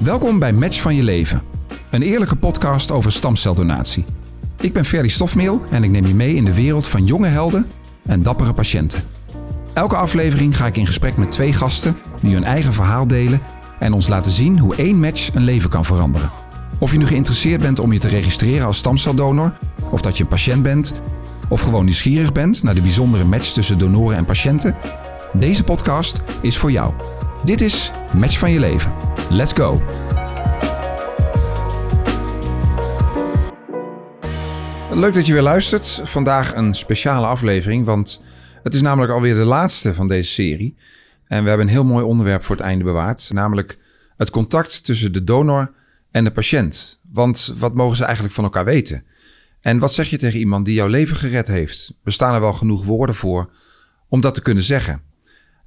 Welkom bij Match van je leven. Een eerlijke podcast over stamceldonatie. Ik ben Ferdy Stofmeel en ik neem je mee in de wereld van jonge helden en dappere patiënten. Elke aflevering ga ik in gesprek met twee gasten die hun eigen verhaal delen en ons laten zien hoe één match een leven kan veranderen. Of je nu geïnteresseerd bent om je te registreren als stamceldonor, of dat je een patiënt bent, of gewoon nieuwsgierig bent naar de bijzondere match tussen donoren en patiënten, deze podcast is voor jou. Dit is Match van je leven. Let's go! Leuk dat je weer luistert. Vandaag een speciale aflevering, want het is namelijk alweer de laatste van deze serie. En we hebben een heel mooi onderwerp voor het einde bewaard, namelijk het contact tussen de donor en de patiënt. Want wat mogen ze eigenlijk van elkaar weten? En wat zeg je tegen iemand die jouw leven gered heeft? Bestaan er wel genoeg woorden voor om dat te kunnen zeggen?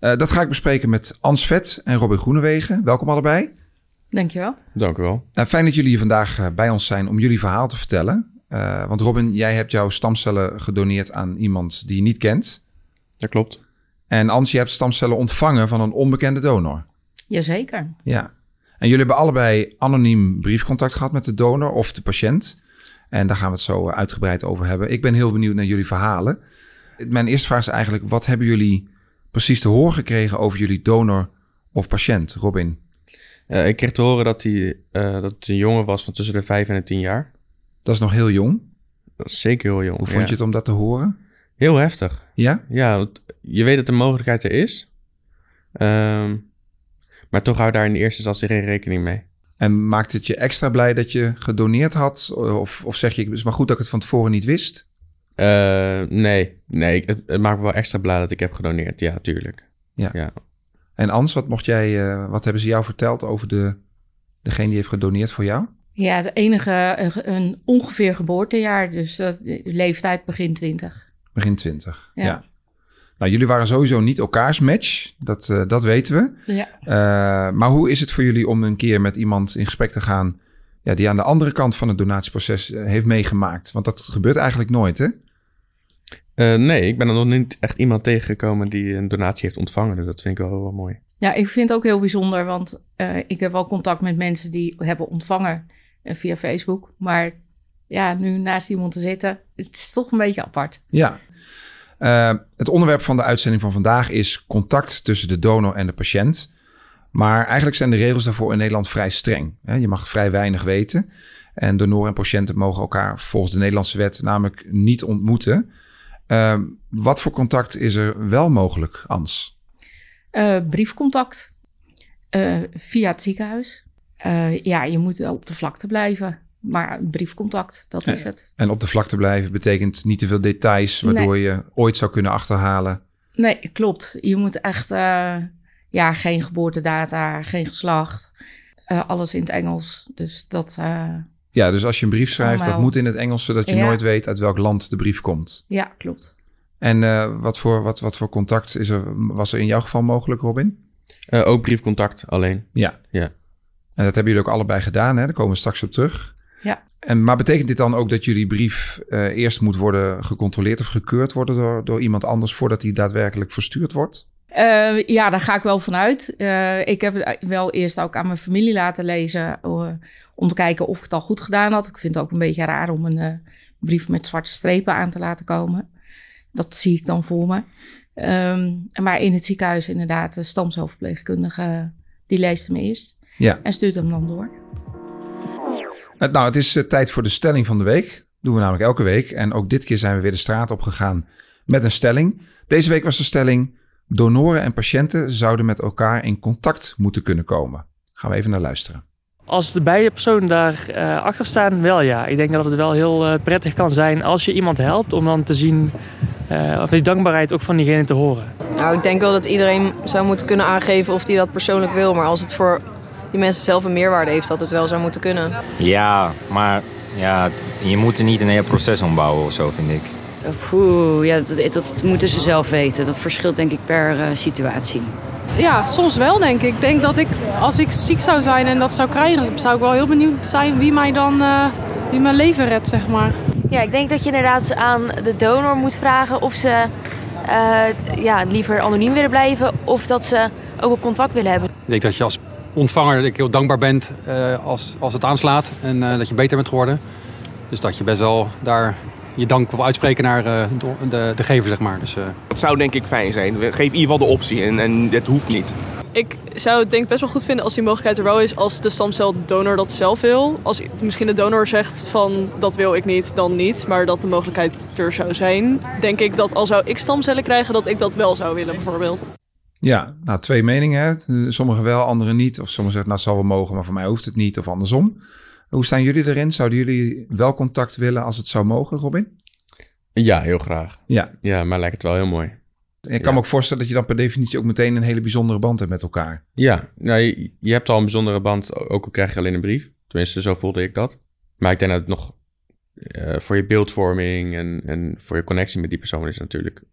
Uh, dat ga ik bespreken met Ans Vet en Robin Groenewegen. Welkom allebei. Dankjewel. Dank u wel. Uh, fijn dat jullie hier vandaag uh, bij ons zijn om jullie verhaal te vertellen. want Robin, jij hebt jouw stamcellen gedoneerd aan iemand die je niet kent. Dat klopt. En Ans, je hebt stamcellen ontvangen van een onbekende donor. Jazeker. Ja. En jullie hebben allebei anoniem briefcontact gehad met de donor of de patiënt. En daar gaan we het zo uitgebreid over hebben. Ik ben heel benieuwd naar jullie verhalen. Mijn eerste vraag is eigenlijk: wat hebben jullie precies te horen gekregen over jullie donor of patiënt, Robin? Uh, ik kreeg te horen dat, hij, uh, dat het een jongen was van tussen de 5 en de 10 jaar. Dat is nog heel jong. Dat is zeker heel jong. Hoe vond ja. je het om dat te horen? Heel heftig. Ja? Ja, je weet dat de mogelijkheid er is. Um, maar toch hou daar in de eerste instantie geen rekening mee. En maakt het je extra blij dat je gedoneerd had? Of, of zeg je, het is maar goed dat ik het van tevoren niet wist? Uh, nee, nee het, het, maakt me wel extra blij dat ik heb gedoneerd. Ja, tuurlijk. Ja. ja. En Ans, wat, mocht jij, uh, wat hebben ze jou verteld over de, degene die heeft gedoneerd voor jou? Ja, het enige, een ongeveer geboortejaar. Dus uh, leeftijd begin 20. Begin 20, ja. ja. Nou, jullie waren sowieso niet elkaars match. Dat, uh, dat weten we. Ja. Uh, maar hoe is het voor jullie om een keer met iemand in gesprek te gaan... Ja, die aan de andere kant van het donatieproces uh, heeft meegemaakt? Want dat gebeurt eigenlijk nooit, hè? Nee, ik ben er nog niet echt iemand tegengekomen die een donatie heeft ontvangen. Dus dat vind ik wel, wel mooi. Ja, ik vind het ook heel bijzonder. Want ik heb wel contact met mensen die hebben ontvangen via Facebook. Maar ja, nu naast iemand te zitten, het is toch een beetje apart. Ja, uh, het onderwerp van de uitzending van vandaag is contact tussen de donor en de patiënt. Maar eigenlijk zijn de regels daarvoor in Nederland vrij streng. Je mag vrij weinig weten. En donoren en patiënten mogen elkaar volgens de Nederlandse wet namelijk niet ontmoeten. Uh, wat voor contact is er wel mogelijk, Ans? Uh, briefcontact via het ziekenhuis. ja, je moet op de vlakte blijven. Maar briefcontact, dat is het. En op de vlakte blijven betekent niet te veel details, waardoor nee. je ooit zou kunnen achterhalen. Nee, klopt. Je moet echt, uh, ja, geen geboortedata, geen geslacht, uh, alles in het Engels. Dus dat. Uh, ja, dus als je een brief schrijft, allemaal... dat moet in het Engels, zodat je ja. nooit weet uit welk land de brief komt. Ja, klopt. En wat, voor, wat, wat voor contact is er, was er in jouw geval mogelijk, Robin? ook briefcontact alleen. Ja. ja. En dat hebben jullie ook allebei gedaan, hè? Daar komen we straks op terug. Ja. En, maar betekent dit dan ook dat jullie brief uh, eerst moet worden gecontroleerd of gekeurd worden door, door iemand anders voordat die daadwerkelijk verstuurd wordt? Uh, ja, daar ga ik wel vanuit. Uh, ik heb het wel eerst ook aan mijn familie laten lezen om te kijken of ik het al goed gedaan had. Ik vind het ook een beetje raar om een brief met zwarte strepen aan te laten komen. Dat zie ik dan voor me. Um, maar in het ziekenhuis inderdaad, de stamcelverpleegkundige, die leest hem eerst. Ja. En stuurt hem dan door. Nou, het is uh, tijd voor de stelling van de week. Dat doen we namelijk elke week. En ook dit keer zijn we weer de straat op gegaan met een stelling. Deze week was de stelling: donoren en patiënten zouden met elkaar in contact moeten kunnen komen. Gaan we even naar luisteren. Als de beide personen daar uh, achter staan, wel ja. Ik denk dat het wel heel uh, prettig kan zijn als je iemand helpt om dan te zien uh, of die dankbaarheid ook van diegene te horen. Nou, ik denk wel dat iedereen zou moeten kunnen aangeven of hij dat persoonlijk wil. Maar als het voor die mensen zelf een meerwaarde heeft, dat het wel zou moeten kunnen. Ja, maar ja, het, je moet er niet een heel proces ombouwen of zo, vind ik. Oeh, ja, dat, dat moeten ze zelf weten. Dat verschilt denk ik per uh, situatie. Ja, soms wel denk ik. Ik denk dat ik, als ik ziek zou zijn en dat zou krijgen, zou ik wel heel benieuwd zijn wie mij dan, uh, wie mijn leven redt, zeg maar. Ja, ik denk dat je inderdaad aan de donor moet vragen of ze uh, ja, liever anoniem willen blijven of dat ze ook op contact willen hebben. Ik denk dat je als ontvanger dat ik heel dankbaar ben eh, als, als het aanslaat en eh, dat je beter bent geworden. Dus dat je best wel daar je dank wil uitspreken naar eh, de, de, de gever, zeg maar. Dus, eh, Dat zou denk ik fijn zijn. Geef in ieder geval de optie en, en het hoeft niet. Ik zou het denk ik best wel goed vinden als die mogelijkheid er wel is als de stamceldonor dat zelf wil. Als misschien de donor zegt van dat wil ik niet, dan niet. Maar dat de mogelijkheid er zou zijn. Denk ik dat al zou ik stamcellen krijgen, dat ik dat wel zou willen bijvoorbeeld. Ja, nou twee meningen. Hè. Sommigen wel, anderen niet. Of sommigen zeggen, nou het zal wel mogen, maar voor mij hoeft het niet. Of andersom. Hoe staan jullie erin? Zouden jullie wel contact willen als het zou mogen, Robin? Ja, heel graag. Ja. Ja, maar lijkt het wel heel mooi. En ik kan me ook voorstellen dat je dan per definitie ook meteen een hele bijzondere band hebt met elkaar. Ja, nou, je, je hebt al een bijzondere band, ook al krijg je alleen een brief. Tenminste, zo voelde ik dat. Maar ik denk dat het nog eh, voor je beeldvorming en, en voor je connectie met die persoon is natuurlijk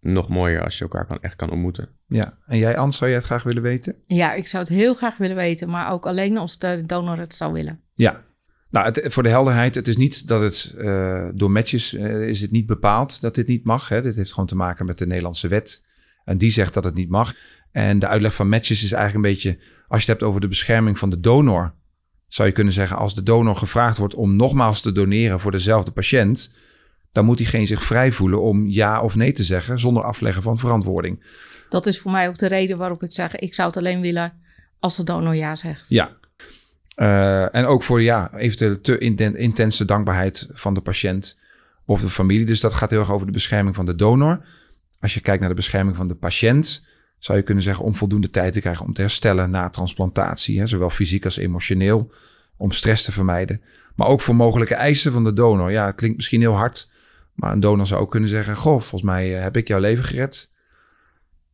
nog mooier als je elkaar kan, echt kan ontmoeten. Ja, en jij Ans, zou jij het graag willen weten? Ja, ik zou het heel graag willen weten, maar ook alleen als de donor het zou willen. Ja. Nou, het, voor de helderheid, het is niet dat het uh, door matches uh, is het niet bepaald dat dit niet mag. Hè. Dit heeft gewoon te maken met de Nederlandse wet. En die zegt dat het niet mag. En de uitleg van matches is eigenlijk een beetje, als je het hebt over de bescherming van de donor, zou je kunnen zeggen, als de donor gevraagd wordt om nogmaals te doneren voor dezelfde patiënt, dan moet diegene zich vrij voelen om ja of nee te zeggen zonder afleggen van verantwoording. Dat is voor mij ook de reden waarop ik zeg, ik zou het alleen willen als de donor ja zegt. Ja. Uh, en ook voor ja, eventueel te intense dankbaarheid van de patiënt of de familie. Dus dat gaat heel erg over de bescherming van de donor. Als je kijkt naar de bescherming van de patiënt, zou je kunnen zeggen om voldoende tijd te krijgen om te herstellen na transplantatie, hè, zowel fysiek als emotioneel, om stress te vermijden. Maar ook voor mogelijke eisen van de donor. Ja, het klinkt misschien heel hard, maar een donor zou ook kunnen zeggen: Goh, volgens mij heb ik jouw leven gered.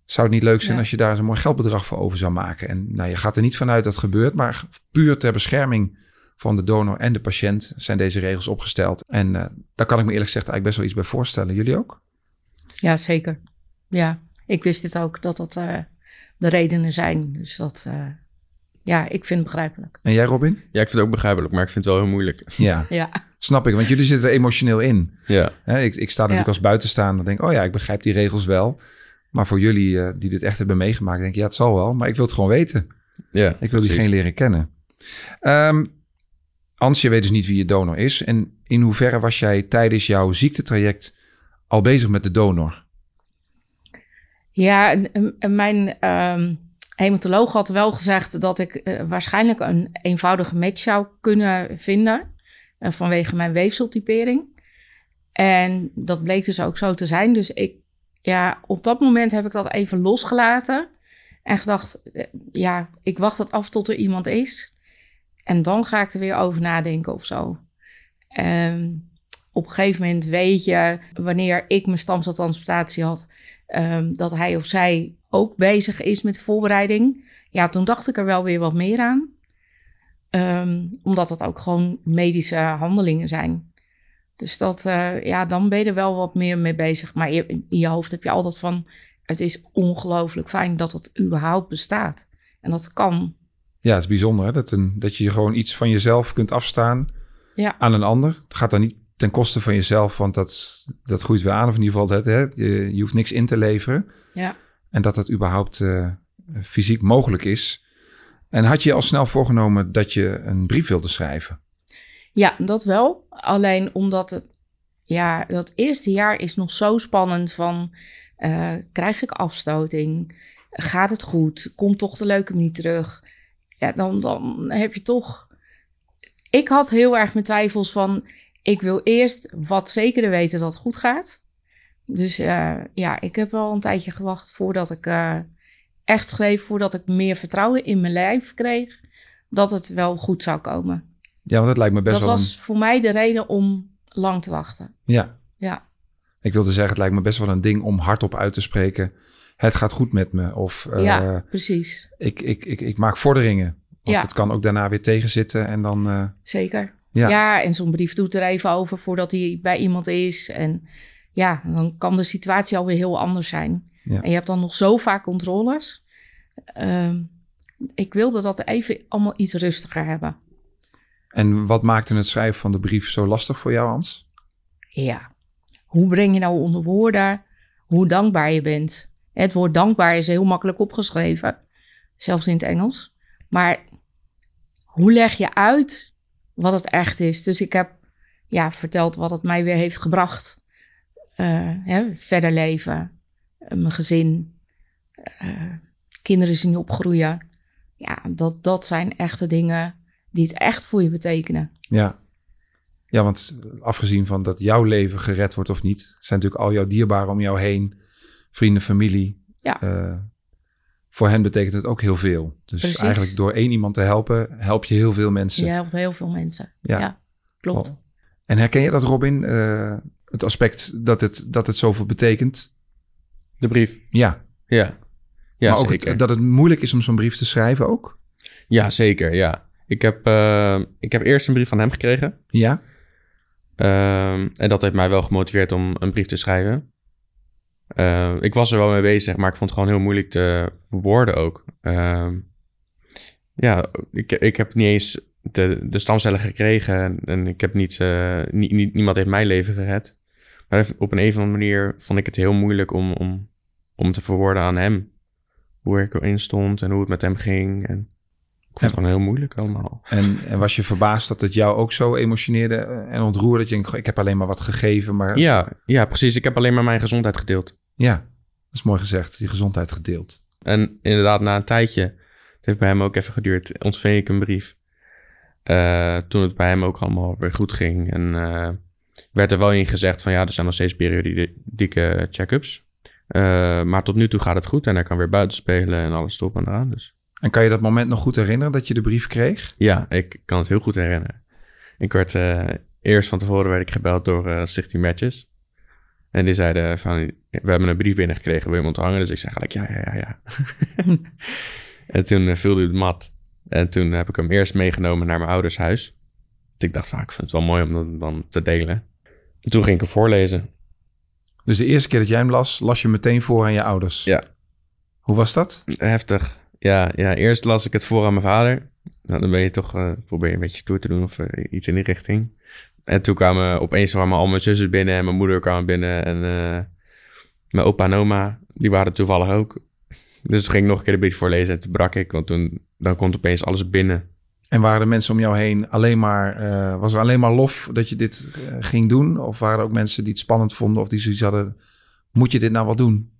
Zou het niet leuk zijn ja. als je daar zo'n mooi geldbedrag voor over zou maken? En nou, je gaat er niet vanuit dat het gebeurt, maar puur ter bescherming van de donor en de patiënt zijn deze regels opgesteld. En uh, daar kan ik me eerlijk gezegd eigenlijk best wel iets bij voorstellen. Jullie ook? Ja, zeker. Ja, ik wist dit ook, dat dat uh, de redenen zijn. Dus dat, uh, ja, ik vind het begrijpelijk. En jij, Robin? Ja, ik vind het ook begrijpelijk, maar ik vind het wel heel moeilijk. Ja, ja. snap ik, want jullie zitten er emotioneel in. Ja. Hè, ik, ik sta natuurlijk ja. als buitenstaander denk, oh ja, ik begrijp die regels wel. Maar voor jullie uh, die dit echt hebben meegemaakt, denk ik, ja, het zal wel, maar ik wil het gewoon weten. Ja, ik wil diegene leren kennen. Um, Ans, je weet dus niet wie je donor is. En in hoeverre was jij tijdens jouw ziektetraject al bezig met de donor? Ja, mijn um, hematoloog had wel gezegd dat ik uh, waarschijnlijk een eenvoudige match zou kunnen vinden. Uh, vanwege mijn weefseltypering. En dat bleek dus ook zo te zijn. Dus ik ja, op dat moment heb ik dat even losgelaten. En gedacht, ja, ik wacht het af tot er iemand is. En dan ga ik er weer over nadenken of zo. Um, op een gegeven moment weet je, wanneer ik mijn stamceltransplantatie had, um, dat hij of zij ook bezig is met voorbereiding. Ja, toen dacht ik er wel weer wat meer aan. Um, omdat het ook gewoon medische handelingen zijn. Dus dat, uh, ja, dan ben je er wel wat meer mee bezig. Maar je, in je hoofd heb je altijd van, het is ongelooflijk fijn dat het überhaupt bestaat. En dat kan. Ja, het is bijzonder hè? Dat, een, dat je gewoon iets van jezelf kunt afstaan ja. aan een ander. Het gaat dan niet ten koste van jezelf, want dat, dat groeit weer aan. Of in ieder geval, dat, hè? Je, je hoeft niks in te leveren. Ja. En dat het überhaupt uh, fysiek mogelijk is. En had je al snel voorgenomen dat je een brief wilde schrijven? Ja, dat wel. Alleen omdat het, ja, dat eerste jaar is nog zo spannend van, uh, krijg ik afstoting? Gaat het goed? Komt toch de leukemie terug? Ja, dan, dan heb je toch... Ik had heel erg mijn twijfels van, ik wil eerst wat zekerder weten dat het goed gaat. Dus uh, ja, ik heb wel een tijdje gewacht voordat ik uh, echt schreef, voordat ik meer vertrouwen in mijn lijf kreeg, dat het wel goed zou komen. Ja, want het lijkt me best dat wel. Dat was een... voor mij de reden om lang te wachten. Ja. Ja. Ik wilde zeggen, het lijkt me best wel een ding om hardop uit te spreken. Het gaat goed met me. Of uh, ja, precies. Ik, ik, ik, ik maak vorderingen. Want Ja. het kan ook daarna weer tegenzitten en dan. uh, Zeker. Ja. Ja, en zo'n brief doet er even over voordat hij bij iemand is. En ja, dan kan de situatie alweer heel anders zijn. Ja. En je hebt dan nog zo vaak controles. Ehm, ik wilde dat even allemaal iets rustiger hebben. En wat maakte het schrijven van de brief zo lastig voor jou, Hans? Ja. Hoe breng je nou onder woorden hoe dankbaar je bent? Het woord dankbaar is heel makkelijk opgeschreven, zelfs in het Engels. Maar hoe leg je uit wat het echt is? Dus ik heb ja, verteld wat het mij weer heeft gebracht. Eh, hè, verder leven, eh, mijn gezin, eh, kinderen zien opgroeien. Ja, dat, dat zijn echte dingen die het echt voor je betekenen. Ja. Ja, want afgezien van dat jouw leven gered wordt of niet, zijn natuurlijk al jouw dierbaren om jou heen, vrienden, familie. Ja. Eh, voor hen betekent het ook heel veel. Dus Precies. eigenlijk door één iemand te helpen, help je heel veel mensen. Je helpt heel veel mensen. Ja. Ja, klopt. Oh. En herken je dat, Robin? Eh, het aspect dat het, dat het zoveel betekent? De brief. Ja. Ja. Ja, maar ook zeker. het, dat het moeilijk is om zo'n brief te schrijven ook? Ja, zeker. Ja. Ik heb, eh, ik heb eerst een brief van hem gekregen. Ja. Ehm, en dat heeft mij wel gemotiveerd om een brief te schrijven. Ehm, ik was er wel mee bezig, maar ik vond het gewoon heel moeilijk te verwoorden ook. Ehm, ja, ik, ik heb niet eens de, de stamcellen gekregen en, en ik heb niet, eh, niet, niemand heeft mijn leven gered. Maar op een, een of andere manier vond ik het heel moeilijk om, om, om te verwoorden aan hem. Hoe ik erin stond en hoe het met hem ging. En ik vond het gewoon heel moeilijk allemaal. En, en was je verbaasd dat het jou ook zo emotioneerde en ontroerde? Dat je denkt, "Goh, ik heb alleen maar wat gegeven, maar... Ja, ja, precies. Ik heb alleen maar mijn gezondheid gedeeld. Ja, dat is mooi gezegd. Die gezondheid gedeeld. En inderdaad, na een tijdje, het heeft bij hem ook even geduurd, ontving ik een brief. Eh, toen het bij hem ook allemaal weer goed ging. En eh, werd er wel in gezegd van ja, er zijn nog steeds periodieke check-ups. Eh, maar tot nu toe gaat het goed en hij kan weer buiten spelen en alles erop en eraan. Dus. En kan je dat moment nog goed herinneren dat je de brief kreeg? Ja, ik kan het heel goed herinneren. Ik werd eh, eerst van tevoren werd ik gebeld door eh 16 matches. En die zeiden van, we hebben een brief binnengekregen, wil je hem onthangen? Dus ik zei gelijk, ja, ja, ja, ja. en toen eh, viel hij op de mat. En toen heb ik hem eerst meegenomen naar mijn ouders huis. Want ik dacht, van, ik vind het wel mooi om dat dan te delen. En toen ging ik hem voorlezen. Dus de eerste keer dat jij hem las, las je meteen voor aan je ouders? Ja. Hoe was dat? Heftig. Ja, ja, eerst las ik het voor aan mijn vader. Nou, dan ben je toch, eh, probeer je een beetje stoer te doen of eh, iets in die richting. En toen kwamen opeens kwamen al mijn zussen binnen en mijn moeder kwam binnen. En eh, mijn opa en oma, die waren toevallig ook. Dus toen ging ik nog een keer de brief voorlezen en toen brak ik. Want toen dan komt opeens alles binnen. En waren er mensen om jou heen alleen maar... was er alleen maar lof dat je dit ging doen? Of waren er ook mensen die het spannend vonden of die zoiets hadden... Moet je dit nou wel doen?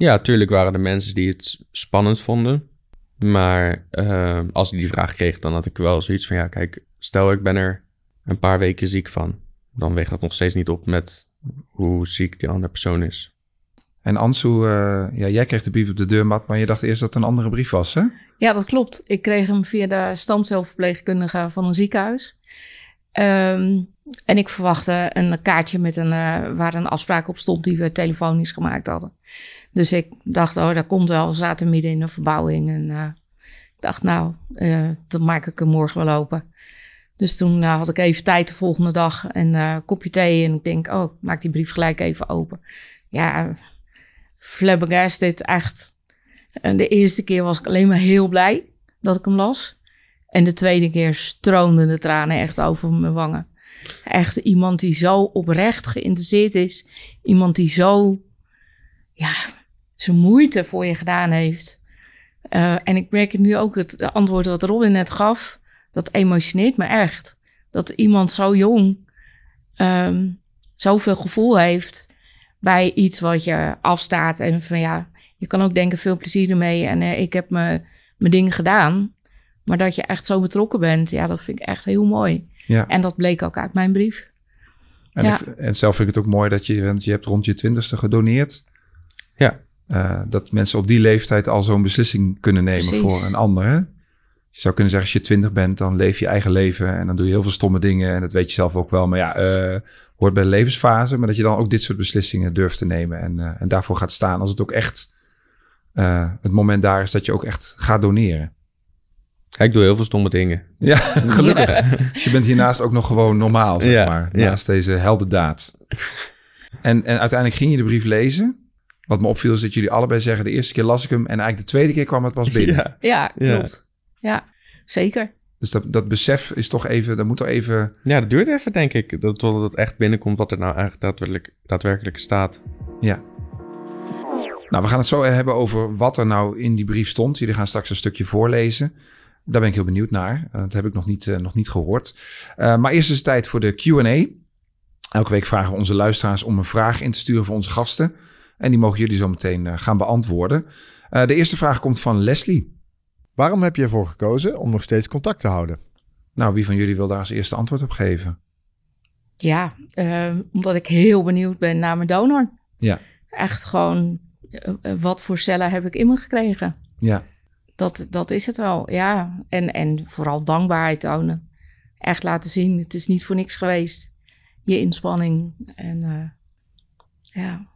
Ja, tuurlijk waren er mensen die het spannend vonden. Maar eh, als ik die vraag kreeg, dan had ik wel zoiets van... Ja, kijk, stel ik ben er een paar weken ziek van. Dan weegt dat nog steeds niet op met hoe ziek die andere persoon is. En Ansu, eh, ja, jij kreeg de brief op de deurmat... maar je dacht eerst dat het een andere brief was, hè? Ja, dat klopt. Ik kreeg hem via de stamcelverpleegkundige van een ziekenhuis. Ehm, en ik verwachtte een kaartje met een, eh, waar een afspraak op stond die we telefonisch gemaakt hadden. Dus ik dacht, oh, dat komt wel. We zaten midden in een verbouwing. En eh, ik dacht, nou, eh, dan maak ik hem morgen wel open. Dus toen eh, had ik even tijd de volgende dag en eh kopje thee. En ik denk, oh, ik maak die brief gelijk even open. Ja, flabbergasted, echt. En de eerste keer was ik alleen maar heel blij dat ik hem las. En de tweede keer stroomden de tranen echt over mijn wangen. Echt iemand die zo oprecht geïnteresseerd is. Iemand die zo, ja, zijn moeite voor je gedaan heeft. Eh, en ik merk het nu ook, het antwoord dat Robin net gaf, dat emotioneert me echt. Dat iemand zo jong ehm, zoveel gevoel heeft bij iets wat je afstaat. En van ja, je kan ook denken, veel plezier ermee. En eh, ik heb mijn mijn dingen gedaan. Maar dat je echt zo betrokken bent, ja, dat vind ik echt heel mooi. Ja. En dat bleek ook uit mijn brief. En, Ja. ik, en zelf vind ik het ook mooi dat je, want je hebt rond je twintigste gedoneerd. Ja. Eh, dat mensen op die leeftijd al zo'n beslissing kunnen nemen Precies. voor een ander. Hè? Je zou kunnen zeggen, als je twintig bent, dan leef je eigen leven en dan doe je heel veel stomme dingen. En dat weet je zelf ook wel. Maar ja, eh, hoort bij de levensfase. Maar dat je dan ook dit soort beslissingen durft te nemen en, eh, en daarvoor gaat staan. Als het ook echt eh, het moment daar is dat je ook echt gaat doneren. Ja, ik doe heel veel stomme dingen. Ja, gelukkig. Dus je bent hiernaast ook nog gewoon normaal, zeg Ja, maar. ja. Naast deze heldendaad. En, en uiteindelijk ging je de brief lezen. Wat me opviel is dat jullie allebei zeggen... de eerste keer las ik hem... en eigenlijk de tweede keer kwam het pas binnen. Ja. Klopt. Ja, zeker. Dus dat, dat besef is toch even... dat moet toch even... Ja, dat duurt even, denk ik. Dat, totdat het echt binnenkomt wat er nou eigenlijk daadwerkelijk, daadwerkelijk staat. Ja. Nou, we gaan het zo hebben over wat er nou in die brief stond. Jullie gaan straks een stukje voorlezen. Daar ben ik heel benieuwd naar. Uh, dat heb ik nog niet, uh, nog niet gehoord. Uh, maar eerst is het tijd voor de Q&A. Elke week vragen we onze luisteraars om een vraag in te sturen voor onze gasten. En die mogen jullie zo meteen gaan beantwoorden. de eerste vraag komt van Leslie. Waarom heb je ervoor gekozen om nog steeds contact te houden? Nou, wie van jullie wil daar als eerste antwoord op geven? Ja, omdat ik heel benieuwd ben naar mijn donor. Ja. Echt gewoon, wat voor cellen heb ik in me gekregen? Ja. Dat, dat is het wel, ja. En, en vooral dankbaarheid tonen. Echt laten zien, het is niet voor niks geweest. Je inspanning. En uh, ja,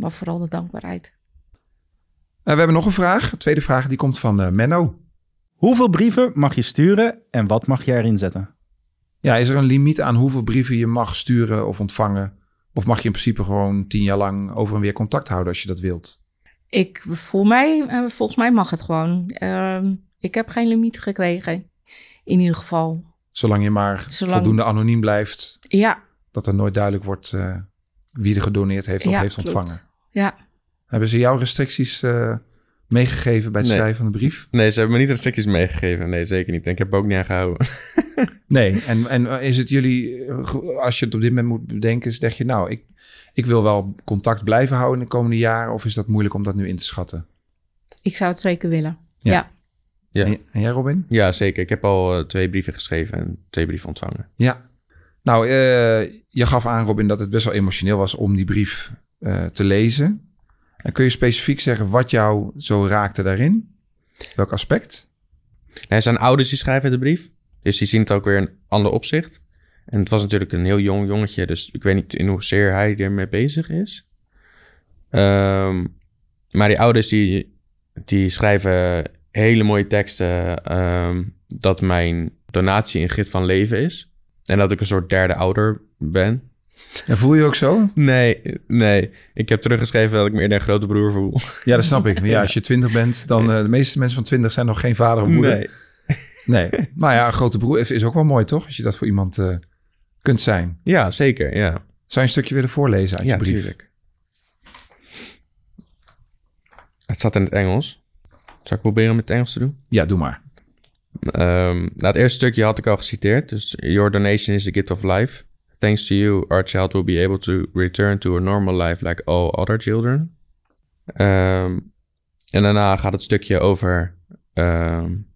maar vooral de dankbaarheid. Uh, we hebben nog een vraag. De tweede vraag die komt van uh, Menno. Hoeveel brieven mag je sturen en wat mag je erin zetten? Ja, is er een limiet aan hoeveel brieven je mag sturen of ontvangen? Of mag je in principe gewoon tien jaar lang over en weer contact houden als je dat wilt? Ik, voor mij, eh, volgens mij mag het gewoon. Uh, ik heb geen limiet gekregen, in ieder geval. Zolang je maar Zolang... voldoende anoniem blijft. Ja. Dat er nooit duidelijk wordt uh, wie er gedoneerd heeft of ja, heeft ontvangen. Klopt. Ja. Hebben ze jouw restricties uh, meegegeven bij het nee. schrijven van de brief? Nee, ze hebben me niet restricties meegegeven. Nee, zeker niet. En ik heb er ook niet aan gehouden. nee, en, en is het jullie, als je het op dit moment moet bedenken, zeg je nou, ik, ik wil wel contact blijven houden in de komende jaren? Of is dat moeilijk om dat nu in te schatten? Ik zou het zeker willen. Ja. ja. ja. En, en, jij, Robin? Ja, zeker. Ik heb al uh, twee brieven geschreven en twee brieven ontvangen. Ja. Nou, uh, je gaf aan, Robin, dat het best wel emotioneel was om die brief uh, te lezen. En kun je specifiek zeggen wat jou zo raakte daarin? Welk aspect? Er zijn ouders die schrijven de brief. Dus die zien het ook weer in een ander opzicht. En het was natuurlijk een heel jong jongetje, dus ik weet niet in hoezeer hij ermee bezig is. Um, maar die ouders die, die schrijven hele mooie teksten um, dat mijn donatie een gift van leven is. En dat ik een soort derde ouder ben. En voel je ook zo? Nee, nee. Ik heb teruggeschreven dat ik me eerder een grote broer voel. Ja, dat snap ik. Ja, als je twintig bent, dan uh, de meeste mensen van twintig zijn nog geen vader of moeder. Nee. Nee, maar ja, een grote broer is ook wel mooi, toch? Als je dat voor iemand uh, kunt zijn. Ja, zeker, ja. Zou je een stukje willen voorlezen uit ja, je brief? Natuurlijk. Het staat in het Engels. Zal ik proberen met het Engels te doen? Ja, doe maar. Um, nou, het eerste stukje had ik al geciteerd. Dus, your donation is a gift of life. Thanks to you, our child will be able to return to a normal life like all other children. Um, en daarna gaat het stukje over um,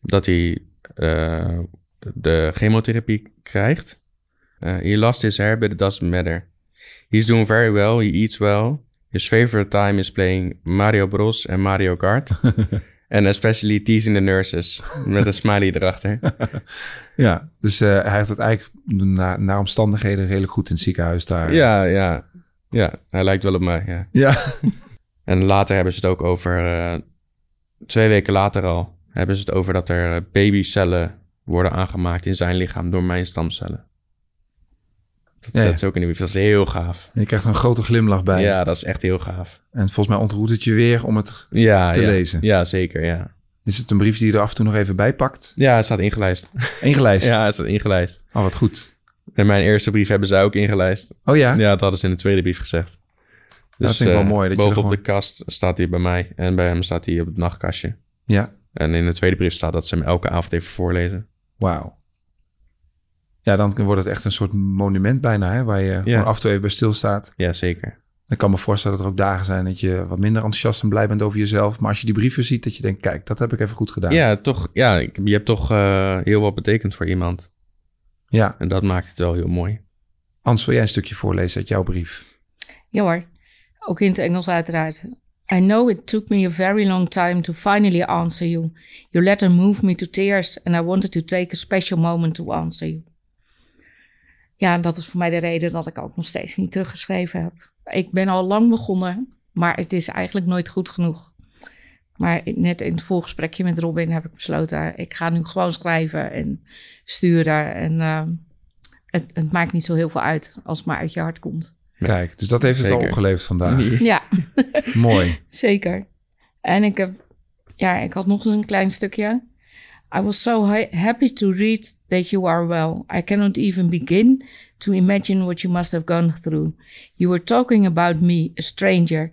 dat hij uh, de chemotherapie krijgt. Uh, he lost his hair, but it doesn't matter. He's doing very well. He eats well. His favorite time is playing Mario Bros. en Mario Kart. And especially teasing the nurses. Met een smiley erachter. ja, dus uh, hij heeft het eigenlijk naar, naar omstandigheden redelijk goed in het ziekenhuis daar. Ja, ja. Ja, hij lijkt wel op mij, ja. Ja. en later hebben ze het ook over... Uh, twee weken later al... hebben ze het over dat er babycellen worden aangemaakt in zijn lichaam door mijn stamcellen. Dat Ja, ja. zet ook in de brief. Dat is heel gaaf. Je krijgt een grote glimlach bij. Ja, dat is echt heel gaaf. En volgens mij ontroert het je weer om het Ja, te ja. lezen. Ja, zeker, ja. Is het een brief die je er af en toe nog even bij pakt? Ja, hij staat ingelijst. Ingelijst? ja, hij staat ingelijst. Oh, wat goed. En mijn eerste brief hebben zij ook ingelijst. Oh ja? Ja, dat hadden ze in de tweede brief gezegd. Dus dat vind ik wel eh, mooi. Dat je bovenop gewoon- de kast staat hij bij mij. En bij hem staat hij op het nachtkastje. Ja. En in de tweede brief staat dat ze hem elke avond even voorlezen. Wauw. Ja, dan wordt het echt een soort monument bijna, hè, waar je gewoon af en toe even bij stilstaat. Ja, zeker. Ik kan me voorstellen dat er ook dagen zijn dat je wat minder enthousiast en blij bent over jezelf. Maar als je die brieven ziet, dat je denkt, kijk, dat heb ik even goed gedaan. Ja, toch. Ja, ik- je hebt toch eh, heel wat betekend voor iemand. Ja. En dat maakt het wel heel mooi. Hans, wil jij een stukje voorlezen uit jouw brief? Ja hoor, ook in het Engels uiteraard. I know it took me a very long time to finally answer you. Your letter moved me to tears and I wanted to take a special moment to answer you. Ja, dat is voor mij de reden dat ik ook nog steeds niet teruggeschreven heb. Ik ben al lang begonnen, maar het is eigenlijk nooit goed genoeg. Maar net in het voorgesprekje met Robin heb ik besloten, ik ga nu gewoon schrijven en sturen. En uh, het, het maakt niet zo heel veel uit als het maar uit je hart komt. Kijk, dus dat heeft het al opgeleverd vandaag. Ja. Mooi. Zeker. En ik heb, ja, ik had nog een klein stukje. I was so ha- happy to read that you are well. I cannot even begin to imagine what you must have gone through. You were talking about me, a stranger,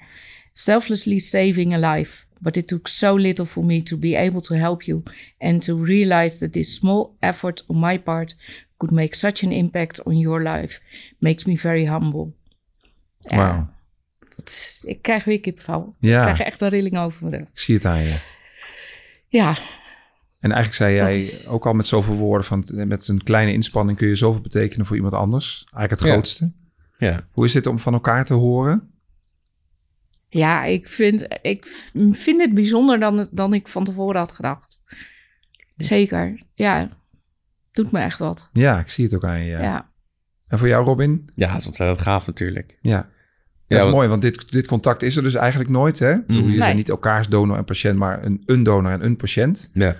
selflessly saving a life. But it took so little for me to be able to help you and to realize that this small effort on my part could make such an impact on your life makes me very humble. Ja, is- ik krijg weer kippenvel. Ja. Ik krijg echt een rilling over rug. Ik zie het aan je. Ja, En eigenlijk zei jij Dat is- ook al met zoveel woorden van met een kleine inspanning kun je zoveel betekenen voor iemand anders. Eigenlijk het grootste. Ja. Hoe is dit om van elkaar te horen? ja ik, vind, ik vind het bijzonder dan, dan ik van tevoren had gedacht. Zeker, ja. Doet me echt wat. Ja, ik zie het ook aan je. Ja. Ja. En voor jou, Robin? Ja, dat is ontzettend gaaf natuurlijk. Ja. Dat Ja, is want- mooi, want dit, dit contact is er dus eigenlijk nooit. Hè? Mhm. Je zijn Nee. niet elkaars donor en patiënt, maar een, een donor en een patiënt. Ja.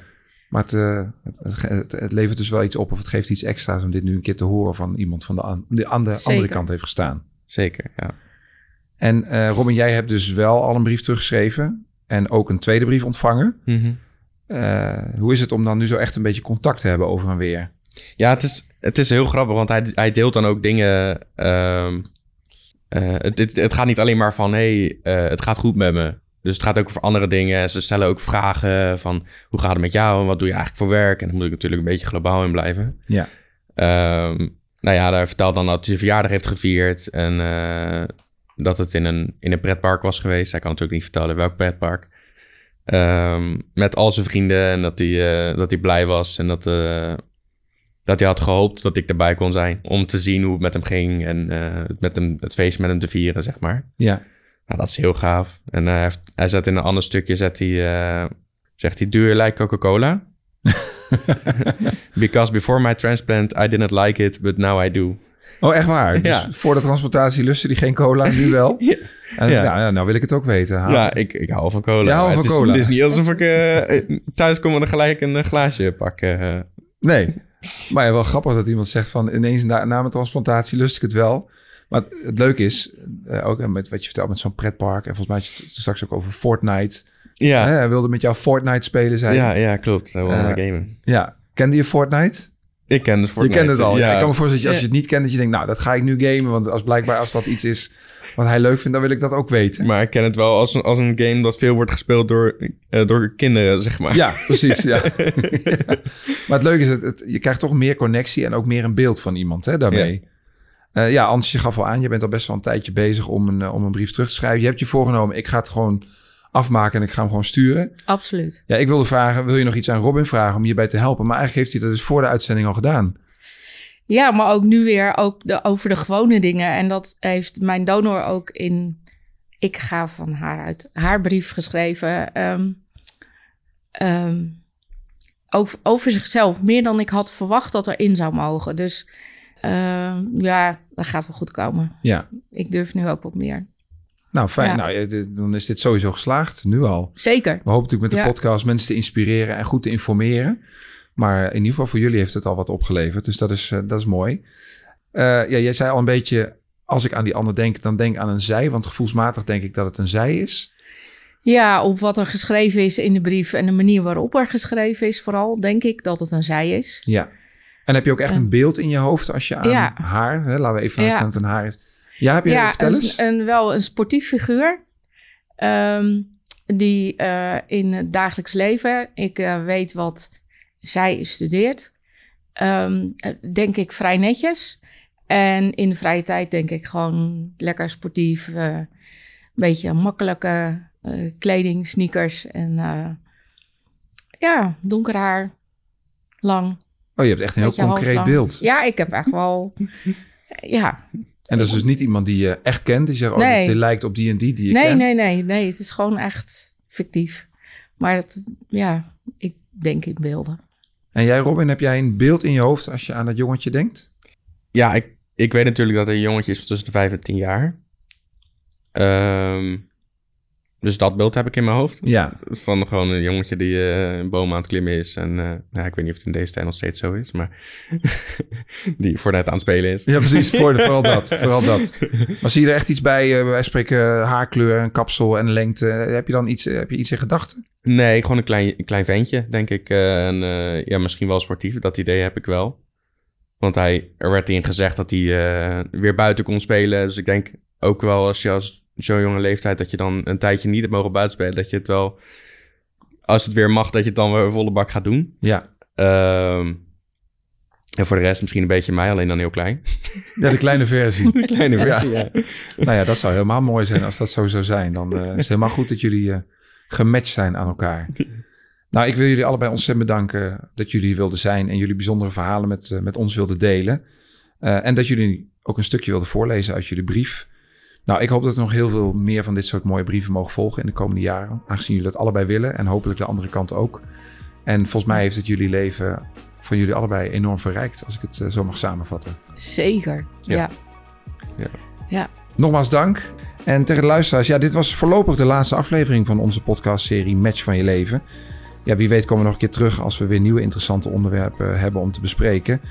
Maar het, eh, het, het, het, levert dus wel iets op of het geeft iets extra's om dit nu een keer te horen van iemand van de, aan de andere kant heeft gestaan. Zeker, ja. En eh, Robin, jij hebt dus wel al een brief teruggeschreven en ook een tweede brief ontvangen. Mhm. Eh, hoe is het om dan nu zo echt een beetje contact te hebben over en weer? Ja, het is, het is heel grappig, want hij, hij deelt dan ook dingen. ehm, eh, het, het, het gaat niet alleen maar van, hey, het gaat goed met me. Dus het gaat ook over andere dingen. Ze stellen ook vragen van, hoe gaat het met jou? En wat doe je eigenlijk voor werk? En dan moet ik natuurlijk een beetje globaal in blijven. Ja. Ehm, nou ja, daar vertelt dan dat hij zijn verjaardag heeft gevierd. En eh, dat het in een, in een pretpark was geweest. Hij kan natuurlijk niet vertellen welk pretpark. Ehm, met al zijn vrienden. En dat hij, eh, dat hij blij was. En dat, eh, dat hij had gehoopt dat ik erbij kon zijn. Om te zien hoe het met hem ging. En met hem, het feest met hem te vieren, zeg maar. Ja. Nou, dat is heel gaaf. En eh, hij, heeft, hij zet in een ander stukje, zet hij, eh, zegt hij, do you like Coca-Cola? Because before my transplant, I didn't like it, but now I do. Oh, echt waar? Ja. Dus voor de transplantatie lustte die geen cola, nu wel? En, Ja. ja. nou wil ik het ook weten. Ha? Ja, ik, ik hou van cola. Maar van het is, cola? Het is niet alsof ik eh, thuis kom en gelijk een glaasje pak. Nee. Maar ja, wel grappig dat iemand zegt van ineens na, na mijn transplantatie lust ik het wel. Maar het, leuke is, eh, ook met wat je vertelt met zo'n pretpark. En volgens mij had je het straks ook over Fortnite. Ja. Hè, hij wilde met jou Fortnite spelen, zei ja, ja, klopt. Hij wil Eh, wel gamen. Ja. Kende je Fortnite? Ik ken het Fortnite. Je kent het al. Ja. Ja. Ik kan me voorstellen dat je, als je het niet kent, dat je denkt, nou, dat ga ik nu gamen. Want als blijkbaar als dat iets is wat hij leuk vindt, dan wil ik dat ook weten. Maar ik ken het wel als een, als een game dat veel wordt gespeeld door, eh, door kinderen, zeg maar. Ja, precies. Ja. Maar het leuke is, dat het, je krijgt toch meer connectie en ook meer een beeld van iemand hè, daarmee. Ja. ja, anders je gaf al aan, je bent al best wel een tijdje bezig om een, eh, om een brief terug te schrijven. Je hebt je voorgenomen, ik ga het gewoon afmaken en ik ga hem gewoon sturen. Absoluut. Ja, ik wilde vragen, wil je nog iets aan Robin vragen om hierbij te helpen? Maar eigenlijk heeft hij dat dus voor de uitzending al gedaan. Ja, maar ook nu weer ook de, over de gewone dingen. En dat heeft mijn donor ook in... Ik ga van haar uit haar brief geschreven. ehm, ehm, ook over zichzelf. Meer dan ik had verwacht dat erin zou mogen. Dus ehm, ja, dat gaat wel goed komen. Ja. Ik durf nu ook wat meer. Nou, fijn. Ja. Nou, dan is dit sowieso geslaagd, nu al. Zeker. We hopen natuurlijk met de Ja. podcast mensen te inspireren en goed te informeren. Maar in ieder geval voor jullie heeft het al wat opgeleverd. Dus dat is, eh, dat is mooi. Eh, ja, jij zei al een beetje, als ik aan die ander denk, dan denk ik aan een zij. Want gevoelsmatig denk ik dat het een zij is. Ja, op wat er geschreven is in de brief en de manier waarop er geschreven is, vooral denk ik dat het een zij is. Ja. En heb je ook echt een beeld in je hoofd als je aan Ja. haar, hè, laten we even vanuit Ja. gaan dat het een haar is. Ja, heb je ja, vertel een, eens. een- wel een sportief figuur. ehm, die eh, in het dagelijks leven, ik eh, weet wat zij studeert, ehm, eh, denk ik vrij netjes. En in de vrije tijd denk ik gewoon lekker sportief, eh, een beetje makkelijke eh, kleding, sneakers en eh, ja, donker haar, lang. Oh, je hebt echt een heel concreet halflang. beeld. Ja, ik heb echt wel, ja, En dat is dus niet iemand die je echt kent. Die zegt, oh, Nee. dit, dit lijkt op die en die die je nee, kent. nee, nee, nee. Het is gewoon echt fictief. Maar het, ja, ik denk in beelden. En jij, Robin, heb jij een beeld in je hoofd als je aan dat jongetje denkt? Ja, ik, ik weet natuurlijk dat er een jongetje is van tussen de 5 en 10 jaar. Ehm, dus dat beeld heb ik in mijn hoofd. Ja. Van gewoon een jongetje die eh, een boom aan het klimmen is. En eh, nou, ik weet niet of het in deze tijd nog steeds zo is, maar die voor net aan het spelen is. Ja, precies. Voor, vooral dat. Vooral dat. Maar zie je er echt iets bij? eh, wij spreken haarkleur en kapsel en lengte. Heb je dan iets, heb je iets in gedachten? Nee, gewoon een klein, een klein ventje, denk ik. En ja, misschien wel sportief. Dat idee heb ik wel. Want hij, er werd in gezegd dat hij weer buiten kon spelen. Dus ik denk ook wel als je als zo'n jonge leeftijd dat je dan een tijdje niet hebt mogen buitenspelen. Dat je het wel, als het weer mag, dat je het dan weer volle bak gaat doen. Ja. Ehm, en voor de rest misschien een beetje mij, alleen dan heel klein. Ja, de kleine versie. De kleine versie, ja. Nou ja, dat zou helemaal mooi zijn als dat zo zou zijn. Dan eh, is het helemaal goed dat jullie eh, gematcht zijn aan elkaar. Nou, ik wil jullie allebei ontzettend bedanken dat jullie hier wilden zijn en jullie bijzondere verhalen met, eh, met ons wilden delen. En dat jullie ook een stukje wilden voorlezen uit jullie brief. Nou, ik hoop dat er nog heel veel meer van dit soort mooie brieven mogen volgen in de komende jaren. Aangezien jullie dat allebei willen en hopelijk de andere kant ook. En volgens mij heeft het jullie leven van jullie allebei enorm verrijkt, als ik het eh, zo mag samenvatten. Zeker, Ja. ja. Ja. Ja. Nogmaals dank. En tegen de luisteraars, ja, dit was voorlopig de laatste aflevering van onze podcastserie Match van je leven. Ja, wie weet komen we nog een keer terug als we weer nieuwe interessante onderwerpen hebben om te bespreken.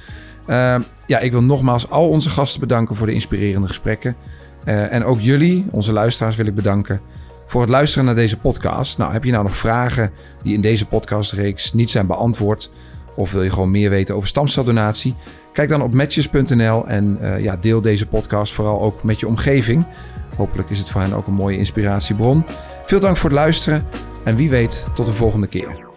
Uh, ja, ik wil nogmaals al onze gasten bedanken voor de inspirerende gesprekken. Uh, en ook jullie, onze luisteraars, wil ik bedanken voor het luisteren naar deze podcast. Nou, heb je nou nog vragen die in deze podcastreeks niet zijn beantwoord? Of wil je gewoon meer weten over stamceldonatie? Kijk dan op matches.nl en uh, ja, deel deze podcast vooral ook met je omgeving. Hopelijk is het voor hen ook een mooie inspiratiebron. Veel dank voor het luisteren en wie weet tot de volgende keer.